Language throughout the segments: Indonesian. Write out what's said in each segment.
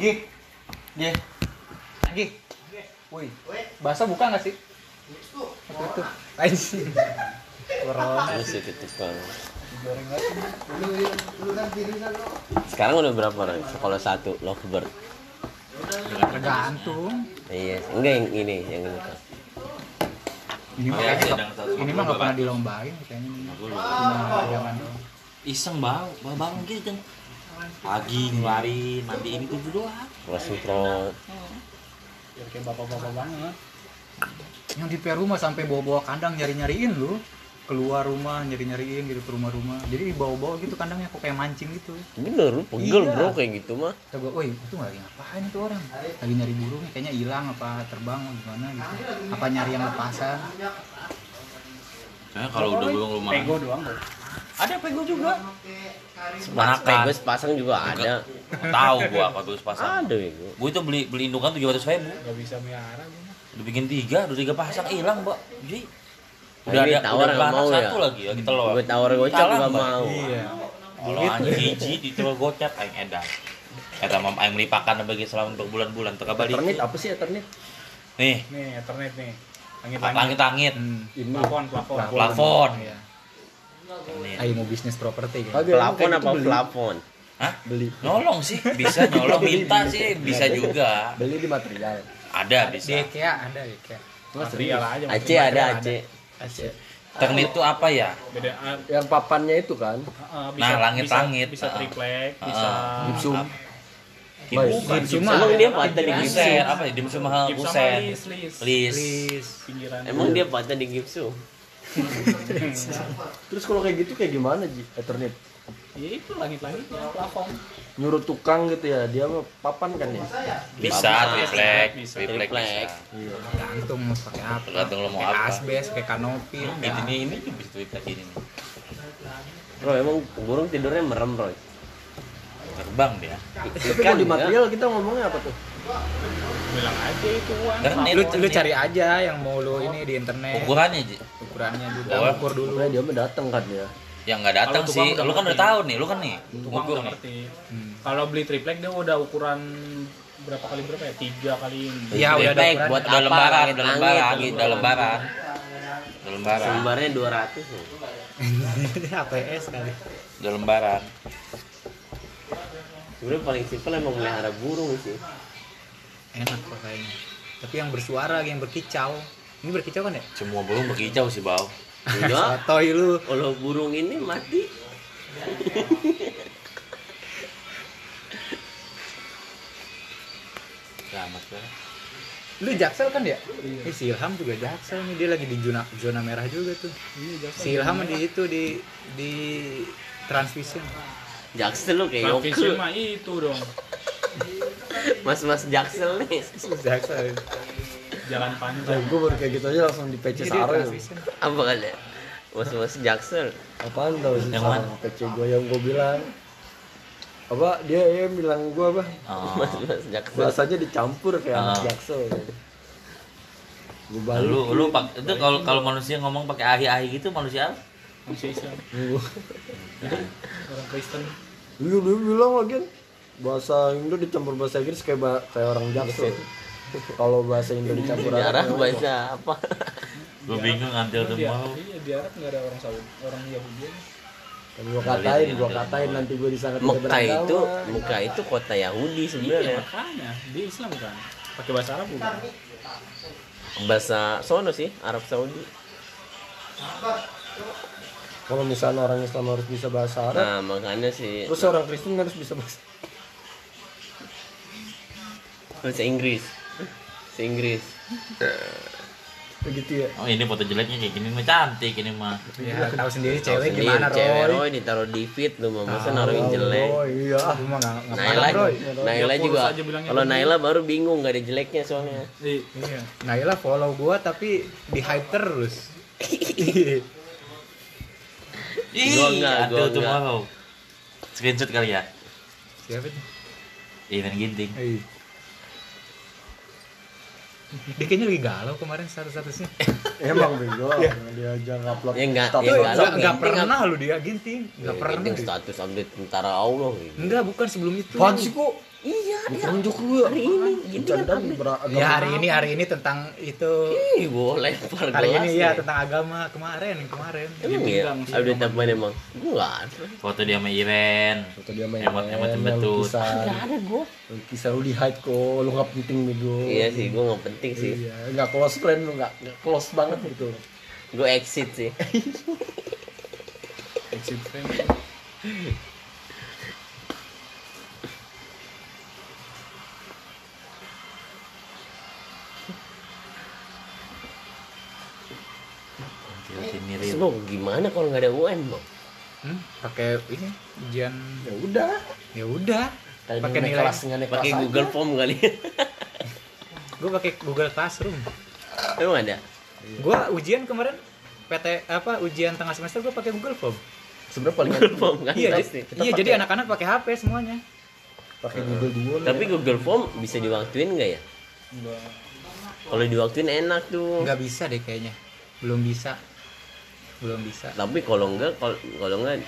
Gi. Gi. Gi. Woi. Bahasa buka nggak sih? Tutup. Anjing. Corona Masih tutup kan. aja. Sekarang udah berapa orang? Kalau satu lovebird. Tergantung. Iya, enggak yang ini, yang ini kan. Ini mah Iya, satu- ini mah nggak pernah dilombain kayaknya. Cuma. Iseng bau, bau bangun gitu kan. Pagi ngeluarin, mandiin itu doang. Kelas semprot. Biar kayak bapak-bapak banget. Yang di Peru mah sampai bawa-bawa kandang nyari-nyariin lu. Keluar rumah nyari-nyariin gitu ke rumah-rumah. Jadi dibawa-bawa gitu kandangnya kok kayak mancing gitu. Bener, lu pegel Iya. bro kayak gitu mah. Gue, woi itu lagi ngapain itu orang? Lagi nyari burung, kayaknya hilang apa terbang atau gimana gitu. Apa nyari yang lepasan? Soalnya kalau udah belum rumah. Pego doang bro. Ada pego juga. Sepas pegos pasang juga ada. Tahu gua apa terus pasang. Ada itu. Gua itu beli beli indukan tujuh ratus ribu. Gak bisa miara gua. Udah bikin tiga, udah tiga pasang hilang, Mbak. Jadi Ini udah ada tawar udah mau ya? satu lagi lagi telur. Gue tawar gocap nggak mau. Iya. Kalau anjing hiji di telur gocap aing edan. Kata mam aing beli pakan bagi selama berbulan-bulan teka balik. Eternit apa sih Eternit? Nih, Nih, Ethernet nih. langit-langit. Hmm. Ini. Plafon, plafon. Plafon. Iya. Nih. Ayo mau bisnis properti kan. Plafon kayak apa beli. plafon? Hah? Beli. Nyolong sih, bisa nyolong minta sih, bisa juga. Beli di material. Ada Di bisa. IKEA ada IKEA. Material aja. Aceh ada Aceh. Aceh. Ternit itu apa ya? Beda ah, Yang papannya itu kan. ah, Nah, langit-langit. bisa, bisa Ah. triplek, Ah. bisa Gipsum. Gipsum gipsum. Emang dia patah di gipsum. apa ya? Dimsum mahal buset. lis, lis. Lis. Lis, pinggiran. Emang dia patah di gipsum. Terus kalau kayak gitu kayak gimana Ji? Eternit. Ya itu langit-langit plafon. Nyuruh tukang gitu ya, dia mah papan kan ya. Bisa triplek, Bisa. triplek bisa. Gantung mau pakai apa? Tergantung lo mau apa. asbes, pakai kanopi. Ini ini ini bisa triplek ini nih. Bro, emang burung tidurnya merem, bro. Terbang dia. Tapi kalau di material kita ngomongnya apa tuh? Bilang aja itu uang. Ternit, Lu, lu cari aja yang mau lu ini di internet. Ukurannya Ji. Ukurannya juga Oh. ukur dulu. Pokoknya dia mah datang kan ya. yang nggak datang sih. Lu kan udah tahu nih, lu kan nih. Tukang udah ngerti. Kalau beli triplek dia udah ukuran berapa kali berapa ya? Tiga kali. Iya, udah ada ukuran. ukuran. Udah lembaran, udah lembaran, udah lembaran. Udah lembaran. Selembarnya 200 ya. HPS kali. Udah lembaran. Sebenarnya paling simpel emang melihara burung sih. Enak kok kayaknya. Tapi yang bersuara, yang berkicau. Ini berkicau kan ya? Semua burung berkicau sih, Bau. Sotoy lu. Kalau burung ini mati. Selamat ya. Lu Jaksel kan ya? Iya. si Ilham juga Jaksel nih, dia lagi di zona zona merah juga tuh. Si Ilham di itu di di Transvision. Jaksel lu kayak Transvision mah itu dong. Mas-mas Jaksel nih. Jaksel. Jalan Ya, panjang. gue baru kayak gitu aja langsung di PC Saro ya. Apa kan ya? Mas-mas Jaksel. Apaan tau sih Yang sama mana? PC gue yang gue bilang apa dia dia bilang gue apa Oh. Mas-mas Jaksel. bahasanya dicampur kayak Ah. anak jaksel gue Nah, balik lu lu pak itu kalau kalau manusia ngomong pakai ahi-ahi gitu manusia? Manusia Islam. Orang Kristen. lu lu bilang lagi bahasa Indo dicampur bahasa Inggris kayak ba- kayak orang jaksel kalau bahasa Indo dicampur Sejarah Arab, bahasa apa? Gue bingung antil tuh Dia, mau. iya di Arab nggak ada orang Saudi, orang Yahudi. kan gue katain gue katain nanti gue disangka tidak Mekah itu. Mekah itu kota Yahudi Iya sebenarnya. makanya di Islam kan. Pakai bahasa Arab bukan? Bahasa sono sih, Arab Saudi. kalau misalnya orang Islam harus bisa bahasa Arab Nah, makanya sih terus orang Kristen harus bisa bahasa bahasa Inggris. Bahasa Inggris. begitu ya Oh ini foto jeleknya kayak gini mah cantik ini mah. Ya tahu sendiri Tahu cewek sendiri, gimana Cewek Roy. Roy ditaruh di feed lu mah masa Tahu, naruh yang jelek. oh iya Aku mah nggak nggak Naila, Roy. Naila juga. Kalau. Naila baru bingung gak ada jeleknya soalnya. Iya. Naila follow gua tapi di hype terus. Ih, Gua enggak, gua tuh enggak. mau. Screenshot kali ya. Siapa tuh? Ivan Ginting. Iya. Dia kayaknya lagi galau kemarin status-statusnya. Emang bego. Dia aja ngupload. Ya enggak, status. ya enggak Enggak pernah lu dia ginting. Enggak Ya, pernah. ginting status update tentara Allah gitu. Enggak, bukan sebelum itu. Apaan sih kok? Iya, dia tunjuk lu ya. hari ini ginting kan. Ya hari ini hari ini tentang itu Ih, lempar hari gelas ini nih. ya tentang agama kemarin kemarin. Emang ya? Update apa emang? Gua enggak ada. Foto dia sama Iren. Foto dia main Emot-emot main, jembetut. lukisan. Enggak ada gua. Lukisan lu di hide kok, lu nggak penting bego. Iya sih, gua enggak penting sih. Iya, nggak close friend lu nggak nggak close banget gitu. Gua exit sih. Exit friend. Mau gimana kalau nggak ada UN, Bang? Hmm, pakai ini ujian Ya udah. ya udah pakai nilai kelas Pakai Google aja. Form kali. gue pakai Google Classroom Emang ada? gue ujian kemarin PT apa ujian tengah semester gue pakai Google Form Sebenarnya paling Google Form kan iya pasti. iya jadi anak-anak pakai HP semuanya pakai Google dulu. Tapi Google Form bisa diwaktuin nggak ya? Kalau diwaktuin enak tuh. nggak bisa deh kayaknya belum bisa belum bisa Tapi kalau enggak, kalau kalau enggak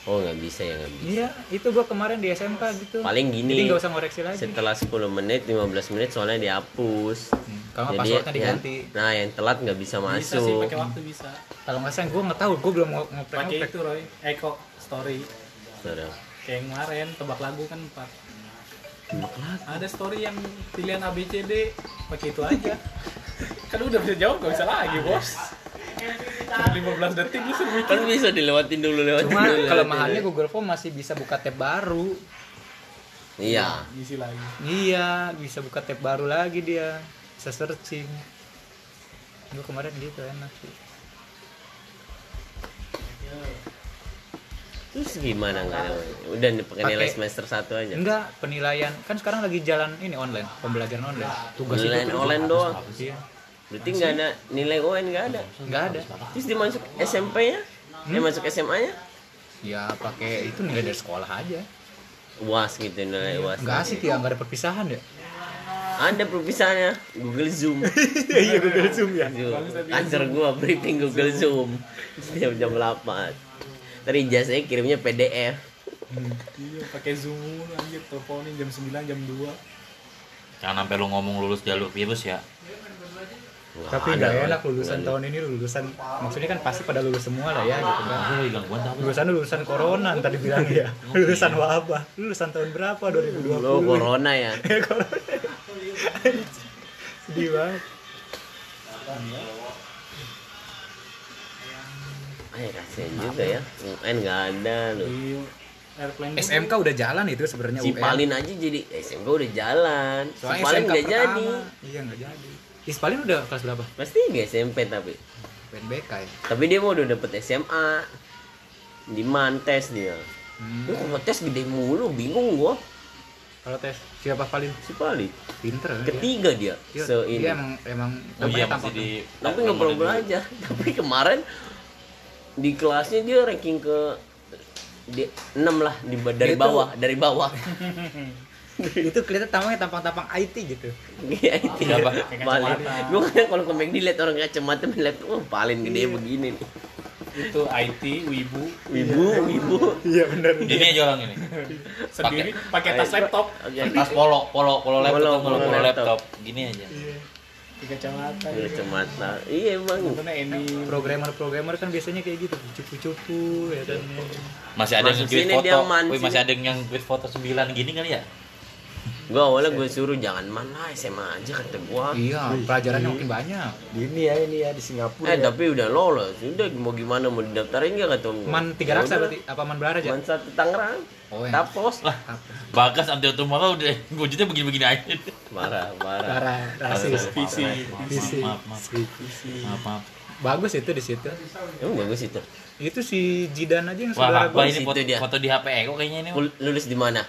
Oh nggak bisa ya nggak bisa. iya itu gue kemarin di SMK gitu Paling jadi gini. nggak usah ngoreksi lagi Setelah 10 menit, 15 menit soalnya dihapus. Hmm, kalau nggak Jadi passwordnya ya, diganti nah yang telat nggak bisa Bisa sih masuk. pakai waktu bisa. kalau nggak salah gue nggak tahu gue belum ngo- ngoprek Pakai itu Roy, Eko story. Saudara. Kayak yang kemarin tebak lagu kan empat. Ada story yang pilihan A B C D pakai itu aja. kan udah bisa jawab gak bisa lagi bos. Cuma 15 detik lu suruh mikir. Kan bisa dilewatin dulu lewatin cuma dulu. kelemahannya. Google Form masih bisa buka tab baru Iya. Isi lagi. iya bisa buka tab baru lagi dia bisa searching gue kemarin gitu enak sih Terus gimana nggak ada? Udah pakai nilai semester 1 aja. enggak penilaian kan sekarang lagi jalan ini online pembelajaran online tugas Nilai itu online doang. iya Berarti nggak ada nilai UN nggak ada. nggak ada Terus dia masuk SMP-nya? Dia masuk SMA-nya? ya pakai itu nilai dari sekolah aja UAS gitu nilai UAS. nggak asik ya nggak ada perpisahan ya Ada perpisahannya Google Zoom. iya Google Zoom ya Anjir gua briefing Google Zoom setiap jam 8. Tadi jasanya kirimnya PDF. Iya, pakai Zoom anjir teleponin jam 9 jam 2. Jangan sampai lu ngomong lulus jalur virus ya. Tapi nggak Bang. enak lulusan Nggak tahun ini lulusan maksudnya kan pasti pada lulus semua lah ya gitu kan lulusan lulusan corona tadi bilang ya lulusan wabah lulusan tahun berapa 2020 Lo corona ya. sedih banget Ay, kasihan juga ya. UN nggak ada loh. Airplane gua SMK udah jalan itu sebenarnya Si. Palin aja jadi SMK udah jalan. Si Palin nggak jadi. Iya nggak jadi. Ispalin udah kelas berapa? Pasti nggak SMP tapi. PNBK ya. Tapi dia mau udah dapet SMA. Di Mantes dia. Hmm. Lu kok tes gede mulu, bingung gua. Kalau tes siapa paling Si Palin. pinter? ya? Ketiga dia. Dia, Se ini. dia emang emang Oh iya masih di Tapi nggak perlu belajar. Tapi kemarin di kelasnya dia ranking ke di 6 lah di dari Itu- bawah, dari bawah. itu kelihatan tampangnya tampang-tampang IT gitu. Iya itu Siapa? Paling. Gua kan kalau ke McD lihat orang kacamata laptop, oh, paling gede begini nih. itu IT wibu Wibu, wibu. Iya benar. Ini aja orang ini. sendiri pakai tas laptop. Tas polo, polo, polo laptop, Polo, polo, polo polo laptop. laptop. Gini aja. Di kacamata Kacamata. Iya emang. Nontonnya ini Programmer-programmer kan biasanya kayak gitu, cupu-cupu ya kan. Masih ada yang Masuk sini foto. Wih, masih ada yang nge-tweet foto 9 gini kali ya? Gua awalnya gue suruh jangan mana SMA aja kata gua. Iya, pelajarannya makin banyak. Ini ya ini ya di Singapura. Eh ya. tapi udah lolos, udah mau gimana mau didaftarin gak kata gua. Man tiga Ya raksa udah. berarti apa man belara aja? Man satu Tangerang. Oh, yang Tapos. Lah, Bagas anti otomotif udah wujudnya begini-begini aja. Marah, marah. Parah, rasis. PC PC. Maaf, maaf. Maaf, maaf. Bagus itu di situ. Emang bagus itu. Itu si Jidan aja yang saudara wah gue. ini foto, dia. foto di HP Eko kayaknya ini. Lulus di mana?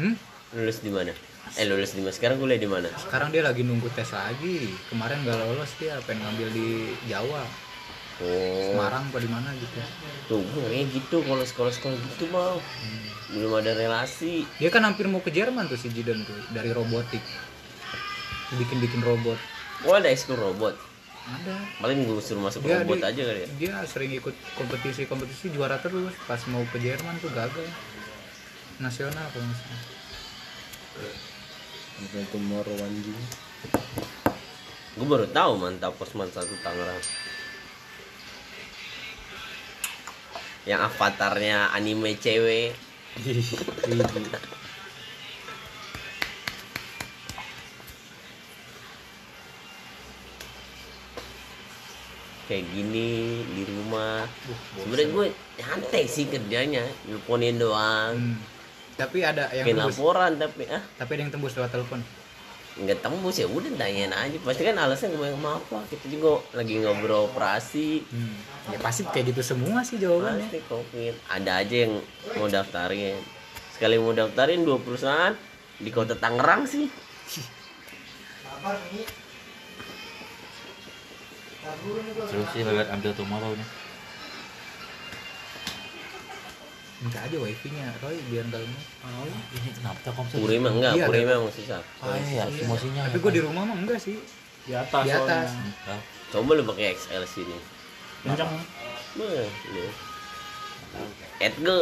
Hmm? Lulus di mana? Eh lulus di mana? Sekarang kuliah di mana? Sekarang dia lagi nunggu tes lagi. Kemarin nggak lolos dia, pengen ngambil di Jawa, Oh, Semarang apa di mana gitu. tuh gue kayak gitu kalau sekolah-sekolah gitu mau. Belum ada relasi. Dia kan hampir mau ke Jerman tuh si Jidan tuh dari robotik. Bikin-bikin robot. Oh ada ekskul robot. ada. Paling gue suruh masuk dia, robot dia, aja kali ya? dia sering ikut kompetisi kompetisi juara terus. Pas mau ke Jerman tuh gagal. Nasional kalau salah. Sampai tomorrow anjing. gue baru tahu mantap posman satu Tangerang. Yang avatarnya anime cewek kayak gini di rumah. Sebenarnya gue nyantai sih kerjanya nelponin doang. Hmm. tapi ada yang bikin tembus. laporan tapi ah. Tapi ada yang tembus lewat telepon? Nggak tembus ya udah tanyain aja. Pasti kan alasan gue mau apa. Kita juga lagi ngobrol operasi. Hmm. ya pasti kayak gitu semua sih jawabannya. Pasti covid. Ada aja yang mau daftarin. Sekali mau daftarin dua perusahaan di kota Tangerang sih Terus sih lihat ambil tomorrow nih. minta aja wifi nya Roy biar nggak lemot Ini kenapa Telkomsel? Puri mah enggak Iya, Puri memang susah Ah iya, emosinya. tapi gue di rumah mah enggak sih. Di atas di atas. Coba lu pakai XL sini. Kencang Beuh, lu. Edge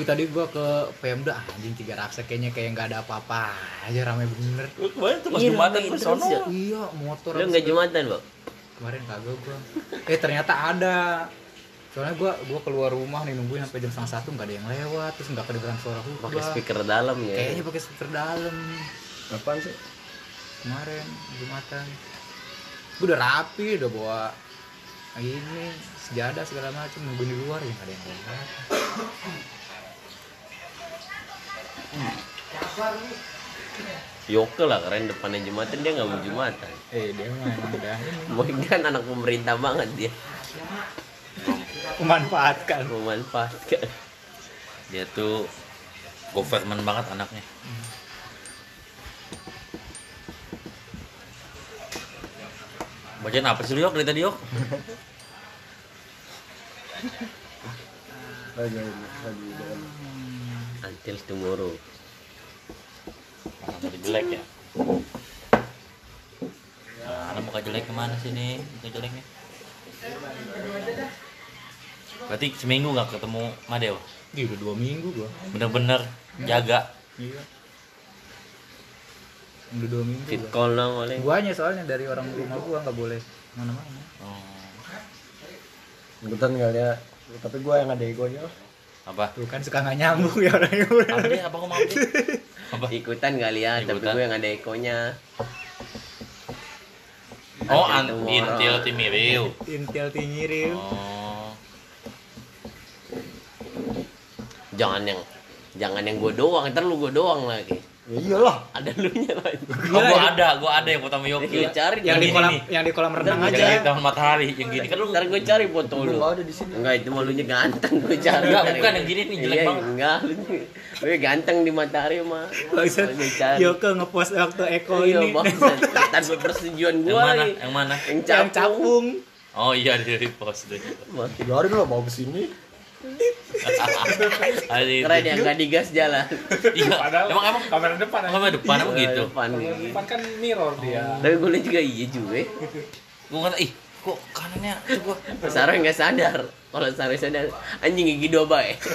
Gue tadi gua ke Pemda anjing tiga raksa kayaknya kayak nggak ada apa-apa aja rame bener. Kemarin tuh pas Iya, Jumatan gue sono. ya. iya motor lu nggak jumatan bang? Kemarin kagak gua. Eh ternyata ada. Soalnya gua gua keluar rumah nih nungguin sampai jam setengah satu nggak ada yang lewat terus nggak kedengeran suara pakai khutbah speaker dalam ya? Kayaknya pakai speaker dalam. Apaan sih? kemarin jumatan. Gua udah rapi udah bawa ini sejadah segala macam nungguin di luar ya nggak ada yang lewat Yoke lah keren depannya jumatan dia nggak mau jumatan. Eh dia mah emang udah Mungkin anak pemerintah banget dia. Memanfaatkan. Memanfaatkan. Dia tuh government banget anaknya. Bagian apa sih lu Yok? Dari tadi Yok? Lagi lagi jalan. Until tomorrow tadi jelek ya? Nah, ada muka jelek ke mana sih nih? Muka jeleknya. Berarti seminggu nggak ketemu Madeo? Ih, udah dua minggu gua Bener-bener jaga. iya udah dua minggu fit gua. call dong oleh guanya soalnya dari orang rumah gua nggak boleh mana-mana Oh, Ikutan kali ya. Tapi gue yang ada egonya. Apa? tuh kan suka nggak nyambung ya orangnya Apa deh? Apa ngomong apa? Ikutan kali ya tapi gue yang ada ekonya. Oh, an intil timiriu. intel tinyiril Oh, jangan yang jangan yang gue doang ntar lu gue doang lagi Ya iyalah. ada lu nya lagi oh gua ada, gua ada yang foto sama Gue Yoki. cari yang Yang di kolam nih. yang di kolam renang Yang aja di taman matahari, yang gini kan lu ntar gue cari foto lu Belum ada di sini. enggak itu mah lu nya ganteng gue cari Enggak, bukan yang gini nih, jelek Iya, banget. enggak lu nya- lu ganteng di matahari mah cari Yoko ngepost waktu Eko iya ini tanpa persetujuan yang gue mana? Yang mana? yang yang capung Oh iya di repost deh. Biarin lah mau ke sini. Keren ya nggak digas jalan. Iya. padahal Emang emang kamera depan emang emang depan emang gitu. depan. Gitu depan kan mirror dia. Tapi gue juga iya juga. Gua kata ih kok kanannya coba Sarah nggak sadar. Kalau Sarah sadar. Anjing gigi dua baik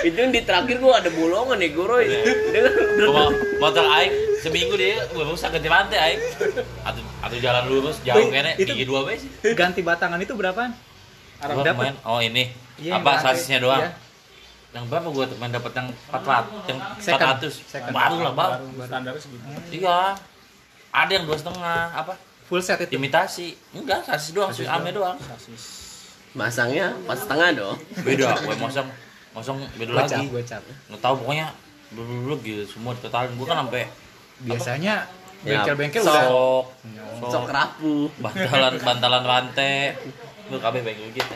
itu yang di terakhir gua ada bolongan nih gue Roy. Udah- Mau motor aing seminggu dia rusak ganti lantai aing. Atau atau jalan lurus jauh Wih, kayaknya itu- gigi dua sih. ganti batangan itu berapaan Gua dapat. main oh ini Iya, apa sasisnya doang. Iya. Yang berapa gua main dapat yang 400 yang Second. 400 Second. baru lah bang. baru standarnya segitu Iya. Ada yang dua setengah apa? full set itu Imitasi. Enggak, sasis doang, sasis ame doang. masangnya pas setengah dong Beda, gue mosong mosong beda lagi. gocap Nggak tahu pokoknya dulu gitu semua ditotalin. Gua kan sampai biasanya Ya, bengkel-bengkel udah sok, sok rapuh bantalan bantalan rantai. Gue kabeh bengkel gitu.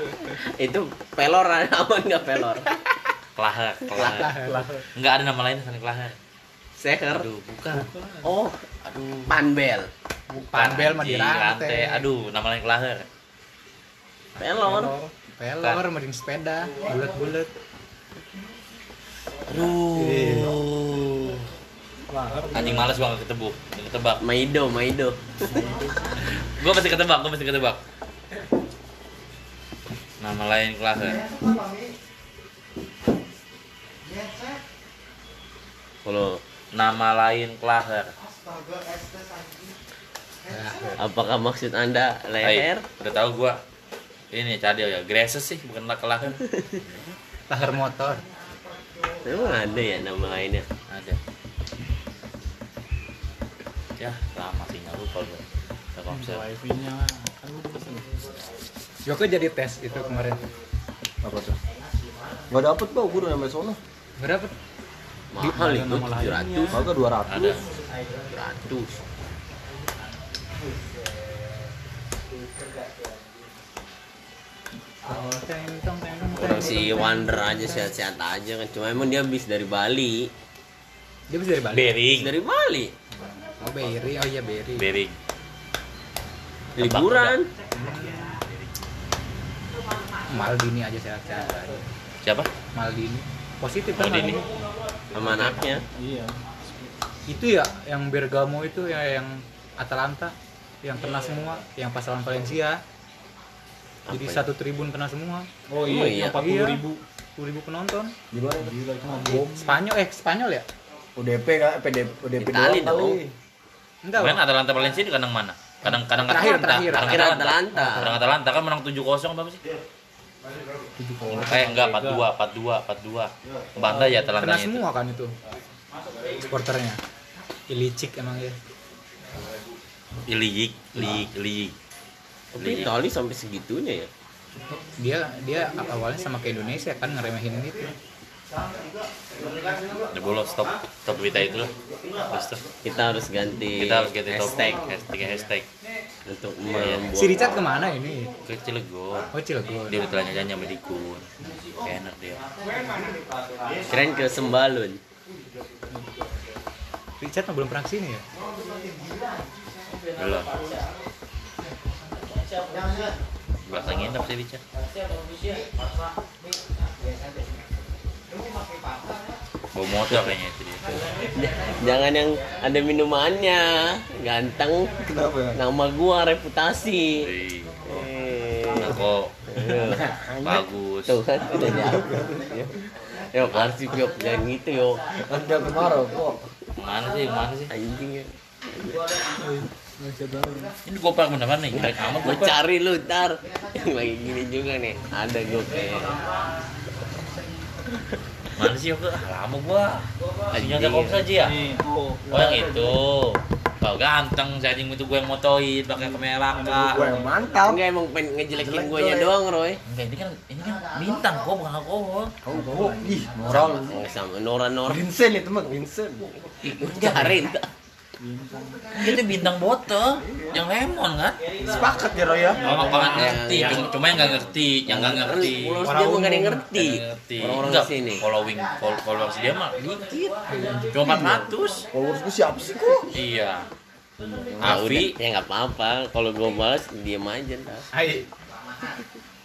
itu pelor aman nggak pelor Kelahar, kelahar. Enggak ada nama lain selain kelahar. seher Aduh, bukan. oh aduh panbel panbel mah di rantai Aduh, nama lain kelahar. pelor pelor mending sepeda bulat-bulat Aduh. Anjing males gua nggak ketebak. Maido, Maido. Gua masih ketebak, gua masih ketebak. Nama lain Klaher. Kalau Nama lain Klaher. apakah maksud Anda leher? Hai, udah tahu gua. Ini cadel ya, Graces sih, bukan lah Klaher. lahar motor Emang ada ya nama lainnya? Ada. Ya, lama sih nggak lupa gua. Telkomsel. wifi-nya kan lu pesen. Joko jadi tes itu kemarin Apa tuh? Gak dapet bau, gue udah nyampe sono. berapa Mahal itu nama lainnya. 700. Kagak 200. Ada. 700. Orang si Wander aja sehat-sehat aja kan. Cuma emang dia habis dari Bali. dia bisa dari Bali Bering. Dari Bali. oh Berry oh iya Berry Bering. Liburan. Maldini aja sehat-sehat aja Siapa? Maldini positif kan Maldini. Sama anaknya. Iya. itu ya yang Bergamo itu ya yang Atalanta yang kena semua yang pas lawan Valencia jadi Apa ya? satu tribun kena semua Oh iya, Oh iya. empat puluh Iya. ribu. 10 ribu penonton Gimana? Gila itu bom. Spanyol eh Spanyol ya UDP kan, PDP, UDP Itali dong. enggak Kemarin Bang. Atalanta Valencia di kandang mana? Kadang kadang Terakhir, Atalanta. terakhir. Akhirnya Atalanta. Atalanta. Kadang Atalanta kan menang 7-0 berapa sih? Eh enggak 4-2, 4-2, 4-2. Bantai ya Atalanta kena itu. semua kan itu? Supporternya? Ilicik emang ya Ilijik, Ilijik, Ilijik. Tapi Itali sampai segitunya ya. dia dia awalnya sama ke Indonesia kan ngeremehin itu Udah bolos stop stop berita itu lah. Kita harus ganti Kita harus ganti hashtag. Topik, hashtag hashtag untuk Iya. membuat si Richard ke mana ini ke Cilegon. oh Cilegon Dia udah nyanyi sama Dikun. Kayak enak dia. keren ke Sembalun. Richard mah belum pernah ke sini ya Belum. Berasa nginep sih Richard. Bawa motor kayaknya itu dia. Jangan yang ada minumannya, ganteng. Kenapa ya? Nama gua reputasi. Eh, Nako, bagus. tuh kan udah jauh. Yuk, arsip yuk, jangan gitu yuk. Ada kemarau kok. Mana sih, mana sih? Anjing ya. Ini goprak beneran nih, baik amat goprak. cari lu ntar. Lagi gini juga nih. Ada gua kayak. Mana sih Yoke? Ah, lama gua. Aslinya Anjing. Telkomsel aja ya? Oh. Oh yang itu. Kau ganteng, setting itu gue yang motoin pakai kamera kak. Gue yang mantap. Enggak emang pengen ngejelekin guanya doang, Roy. Enggak, ini kan ini kan bintang kok bukan alkohol. Oh, ih, moral. Oh, sama Nora-Nora. Vincent itu mah, Vincent. Cari. Itu bintang botol yang lemon kan? Sepakat ya Roy ya. Orang orang Ya, ngerti, yang- cuma, cuma yang nggak ngerti, yang nggak ngerti. Orang dia nggak ngerti. Nggak ngerti. Orang-orang Enggak, sini. following fol- followers dia mah dikit. Cuma 400. Followers gue siapa sih kok? Iya. Ya udah, Avi ya nggak apa-apa. Kalau gua balas diem aja ntar. Hai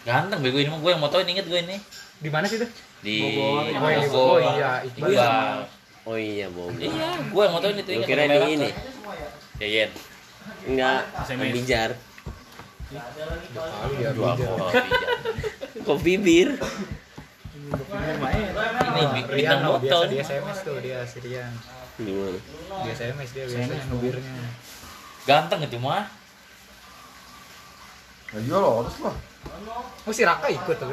ganteng bego ini mah gue yang motoin inget gue ini di mana sih tuh di Oh, Bogor. oh iya Iqbal Iqbal. Oh iya, Bob. Iya, gue yang motoin itu inget kira di Melaka. ini. Yayen. Enggak, bijar. Tahu ya Dua bijak. Kopi bir. Ini bintang biasa botol. dia SMS tuh dia si Rian Gimana? dia SMS dia biasanya ngebirnya Ganteng itu mah. Ya iya loh, harus lah. oh si Raka ikut tuh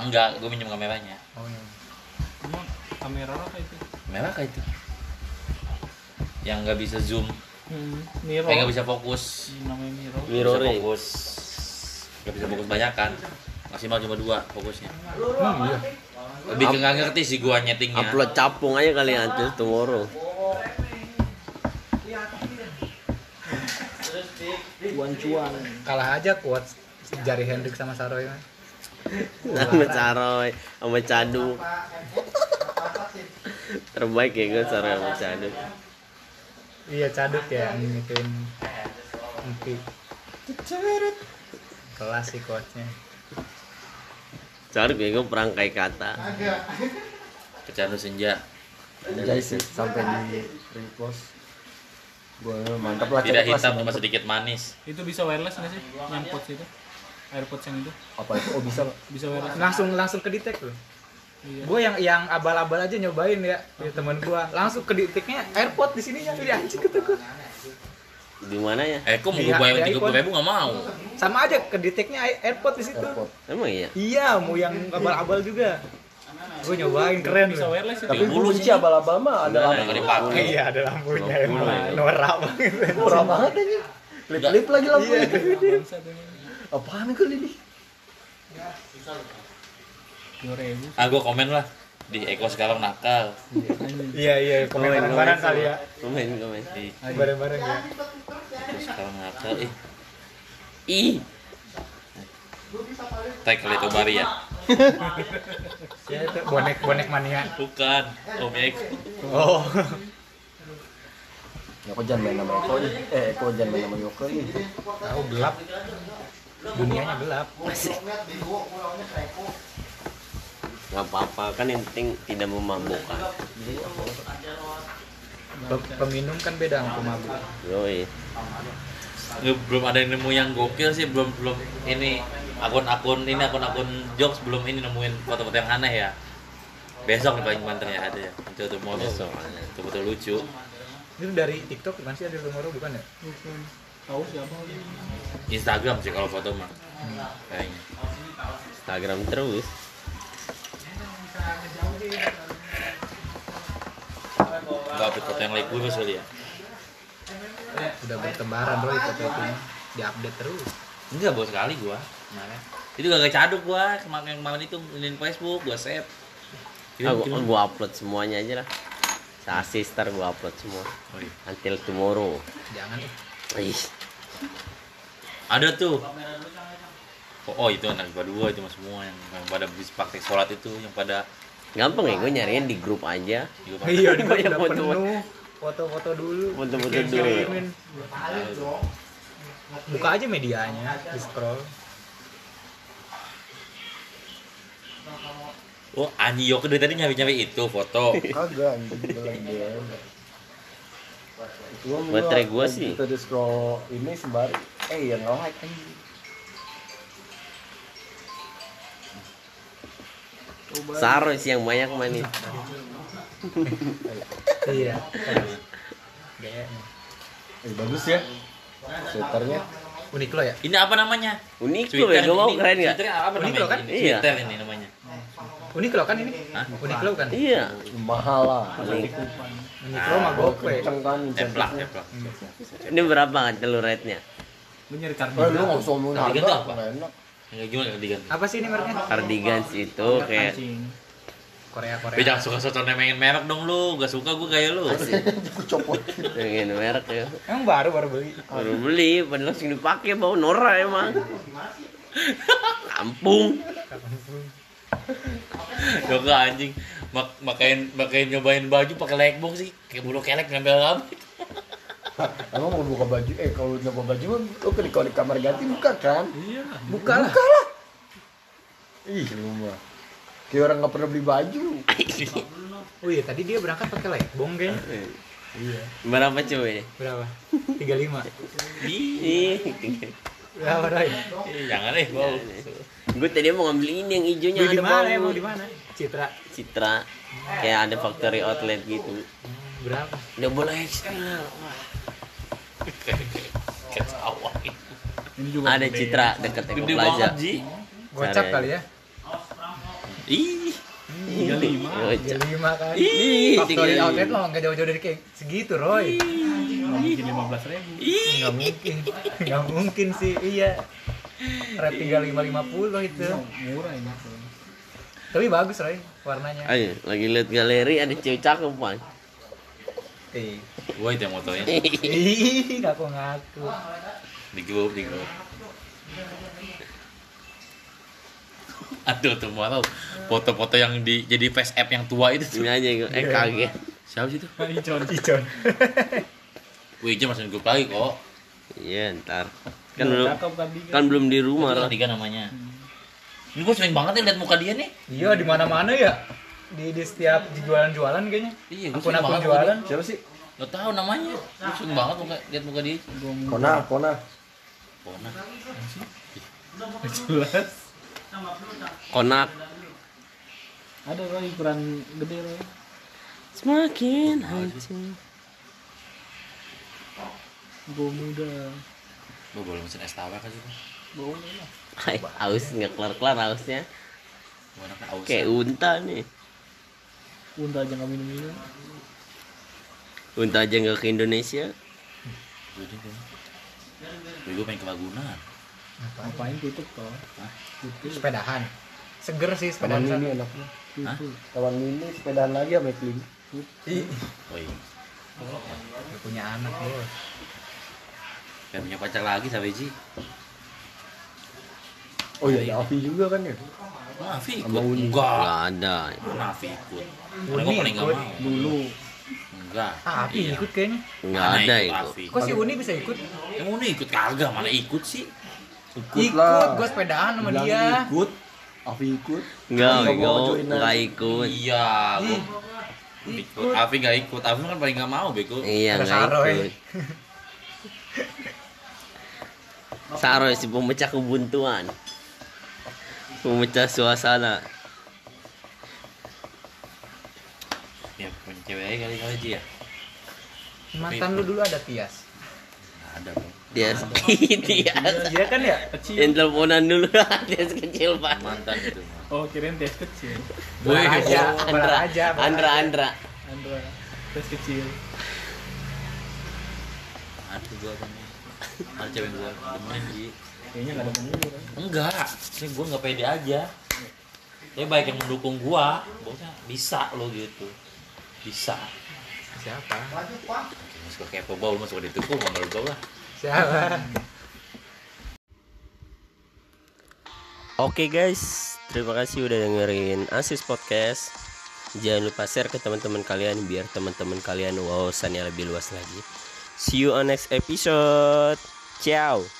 Enggak, gue minjem kameranya. oh iya Emang kamera apa itu? Merah kayak itu. Yang nggak bisa zoom, Hmm, Miro. nggak bisa fokus. Namanya Miro. Nggak bisa Mirroring. fokus. Nggak bisa fokus banyak kan. Maksimal cuma dua fokusnya. hmm, iya Lebih ke nggak ngerti sih gua nyetingnya. Upload capung aja kali until tomorrow. Cuan-cuan. kalah aja kuat jari Hendrik sama Saroy mah. Sama Caroy, sama Cadu. Terbaik ya gue Caroy sama Cadu. iya caduk ya ngikutin Empi kelas sih coachnya Cadu ya gue perangkai kata. Kecandu senja. Anjay sih sampai di repost. Gua mantap lah Tidak hitam cuma sedikit manis. Itu bisa wireless nggak sih? Yang pods itu? Airpods yang itu Apa itu? Oh bisa. bisa wireless. langsung langsung ke detect loh Iya. gue yang yang abal-abal aja nyobain ya, ya temen gue langsung ke deteknya airpod di sininya di anjing kata gue Di mana ya? Eh, kok mau Iya, gue bayar di tiga puluh ribu nggak mau? sama aja ke deteknya air- airpod di situ Airpod. Emang iya? iya mau yang abal-abal juga gue nyobain keren Bisa loh wireless itu. Tapi gue benci abal-abal mah ada lampu. dipakai. iya ada lampunya Lampu. emang norak banget Murah banget aja. Lip-lip lagi lampunya. Ini. Apaan kali ini? Ah, gue komen lah di Eko sekarang nakal. iya iya komen bareng-bareng kali ya Komen, komen. Di bareng-bareng ya Eko sekarang nakal. Ih, Ih, tag kali itu Bari ya? ya itu bonek bonek mania Bukan, Om Eko. oh Ya kok jangan main sama Eko. Eh, Eko jangan main sama Yoko nih. tahu gelap dunianya gelap nggak apa-apa kan yang penting tidak memabukkan. Pe- peminum kan beda sama pemabuk Yoi. Belum ada yang nemu yang gokil sih belum belum ini akun-akun ini akun-akun jokes belum ini nemuin foto-foto yang aneh ya besok nih paling banter ya ada ya itu tuh mau Besok. itu betul lucu itu dari TikTok bukan sih ada Tomorrow bukan ya Tahu siapa? Instagram sih kalau foto mah kayaknya Instagram terus. Update foto yang like gue kali ya udah bertebaran Roy foto itu diupdate terus enggak bos sekali gua kemarin itu gak kecaduk gua kemarin kemarin itu ini Facebook gua save Ah, gua, gua upload semuanya aja lah. Sa sister gua upload semua. Oh, iya. Until tomorrow. jangan. Ih, ada tuh oh, oh itu anak gua dua itu mas semua yang, yang pada bisa pakai sholat itu yang pada gampang ya gue nyariin di grup aja. iya di Banyak udah foto. penuh foto-foto dulu Foto-foto dulu. kirimin. buka aja medianya di scroll oh Anji Yoko dari tadi nyari itu foto Kagak Baterai gua sih. Kita di scroll ini sembari. Eh, yang like Saro sih yang banyak main nih. iya Eh, bagus ya. Sweaternya. unik lo ya ini apa namanya Unik tuh ya, gue mau keren? Twitter apa loh kan? Iya. Twitter ini namanya unik lo kan ini Hah? unik lo kan Iya. Mahal lah. unik lo mah gope Kenceng kan. templak templak Ini berapa kan telur? Lu nyari Eh, lu nggak usah ngomongin harga. enak. Nggak gimana apa sih ini mereknya Cardigans itu kayak Kancing. Korea Tapi Korea jangan suka-suka nemengin merek dong lu gak suka gue kayak lu Aku copotin. pengen merek ya. emang baru baru beli Baru beli, padahal langsung dipakai bau Nora emang. Kampung. Yoga anjing Mak makain makain nyobain baju pakai legbox sih kayak bulu kelek nempel apa Emang mau buka baju? Eh, kalau nyoba baju mah lu ke di di kamar ganti buka kan? Iya. buka lah Ih, lu mah. Kayak orang nggak pernah beli baju. oh iya tadi dia berangkat pakai legbong kayaknya iya Berapa cuy? berapa 35 Ih, berapa Roy Eh, jangan deh bau gue tadi mau ngambil ini yang hijaunya beli di ada mana bau. emang di mana Citra Citra kayak ada factory outlet gitu. Berapa boleh XL. Wah. ketawa Ini juga Ada gede. Citra dekat Eko gede Plaza. banget Ji gocap kali ya ih Tiga lima. Gocap. 35 kan Ih, Factory tiga outlet lo nggak jauh-jauh dari kayak segitu Roy Mungkin lima belas ribu. nggak mungkin nggak mungkin sih iya rate 3550 itu Murah ini. tapi bagus Roy warnanya Ayo, lagi lihat galeri ada cewek cakep, Bang. Eh gue itu yang motonya ih ngaku ngaku. Di grup di grup. Aduh tuh mau tahu foto-foto yang di jadi face app yang tua itu tuh. Ini aja gue, eh kaget. siapa sih tuh Icon. Icon. Wih, Ijam masih grup lagi kok. Iya, ntar. Kan belum kan belum di rumah. Itu tiga namanya. Ini gue sering banget nih liat muka dia nih. Iya di mana mana ya di, di setiap jualan-jualan kayaknya Iya, gua akun sering akun banget jualan Siapa sih? Gak tahu namanya. Langsung banget muka lihat muka dia. Kona, Kona. Pona. jelas Konak. ada Roy ukuran gede Roy Semakin hancur. gue muda Gua boleh mesin es tawar kan juga. boleh lah Hai, aus nggak kelar-kelar ausnya. Kayak unta nih. Unta aja nggak minum minum Unta aja nggak ke Indonesia. Juga. Gua pengen ke Laguna. ngapain tutup toh tutup sepedahan seger sih sepedaan mini sana enaknya. Taman mini sepedaan lagi sama Kling. Oh iya. punya anak bos Gak punya pacar lagi sampai Ji. Oh iya, ada Avi juga kan ya? Nafi ikut. Sama Uni. Enggak. Nggak ada. Nafi ikut. Uni paling ikut. mau. dulu Enggak. ah Api Iya. ikut kayaknya Nggak Mana ada ikut itu. Afi? kok si Uni bisa ikut Yang Uni ikut kagak, mana ikut sih? ikut lah. gue sepedaan sama Bilang dia Ikut. Avi ikut. Nggak, Nggak mau bego. joinan. Nggak ikut. Iya, ikut. Afi gak ikut. Afi kan paling gak mau bego. Iya, Ada nggak Saroy. ikut. Saroy si pemecah kebuntuan. Pemecah suasana. Ya punya cewek aja kali kali Ji ya. mantan lu dulu ada Tias ada bro. Dia dia dia kan ya kecil yang teleponan dulu dia kecil pak. Mantan itu. oh kirain tes kecil Woi, aja Andra, belar aja Andra, aja. Andra. Andra tes kecil Ada gua kan. Ada cewek gua demen Ji. Kayaknya nggak ada penghuni kan Enggak, ini gua nggak pede aja. Dia baik yang mendukung gua, bosnya bisa lo gitu. Bisa. siapa Mas suka kepo bau, lu suka ditukul sama lu bau lah. siapa Oke guys, terima kasih udah dengerin Asis Podcast. Jangan lupa share ke teman-teman kalian biar teman-teman kalian wawasannya lebih luas lagi. See you on next episode. Ciao.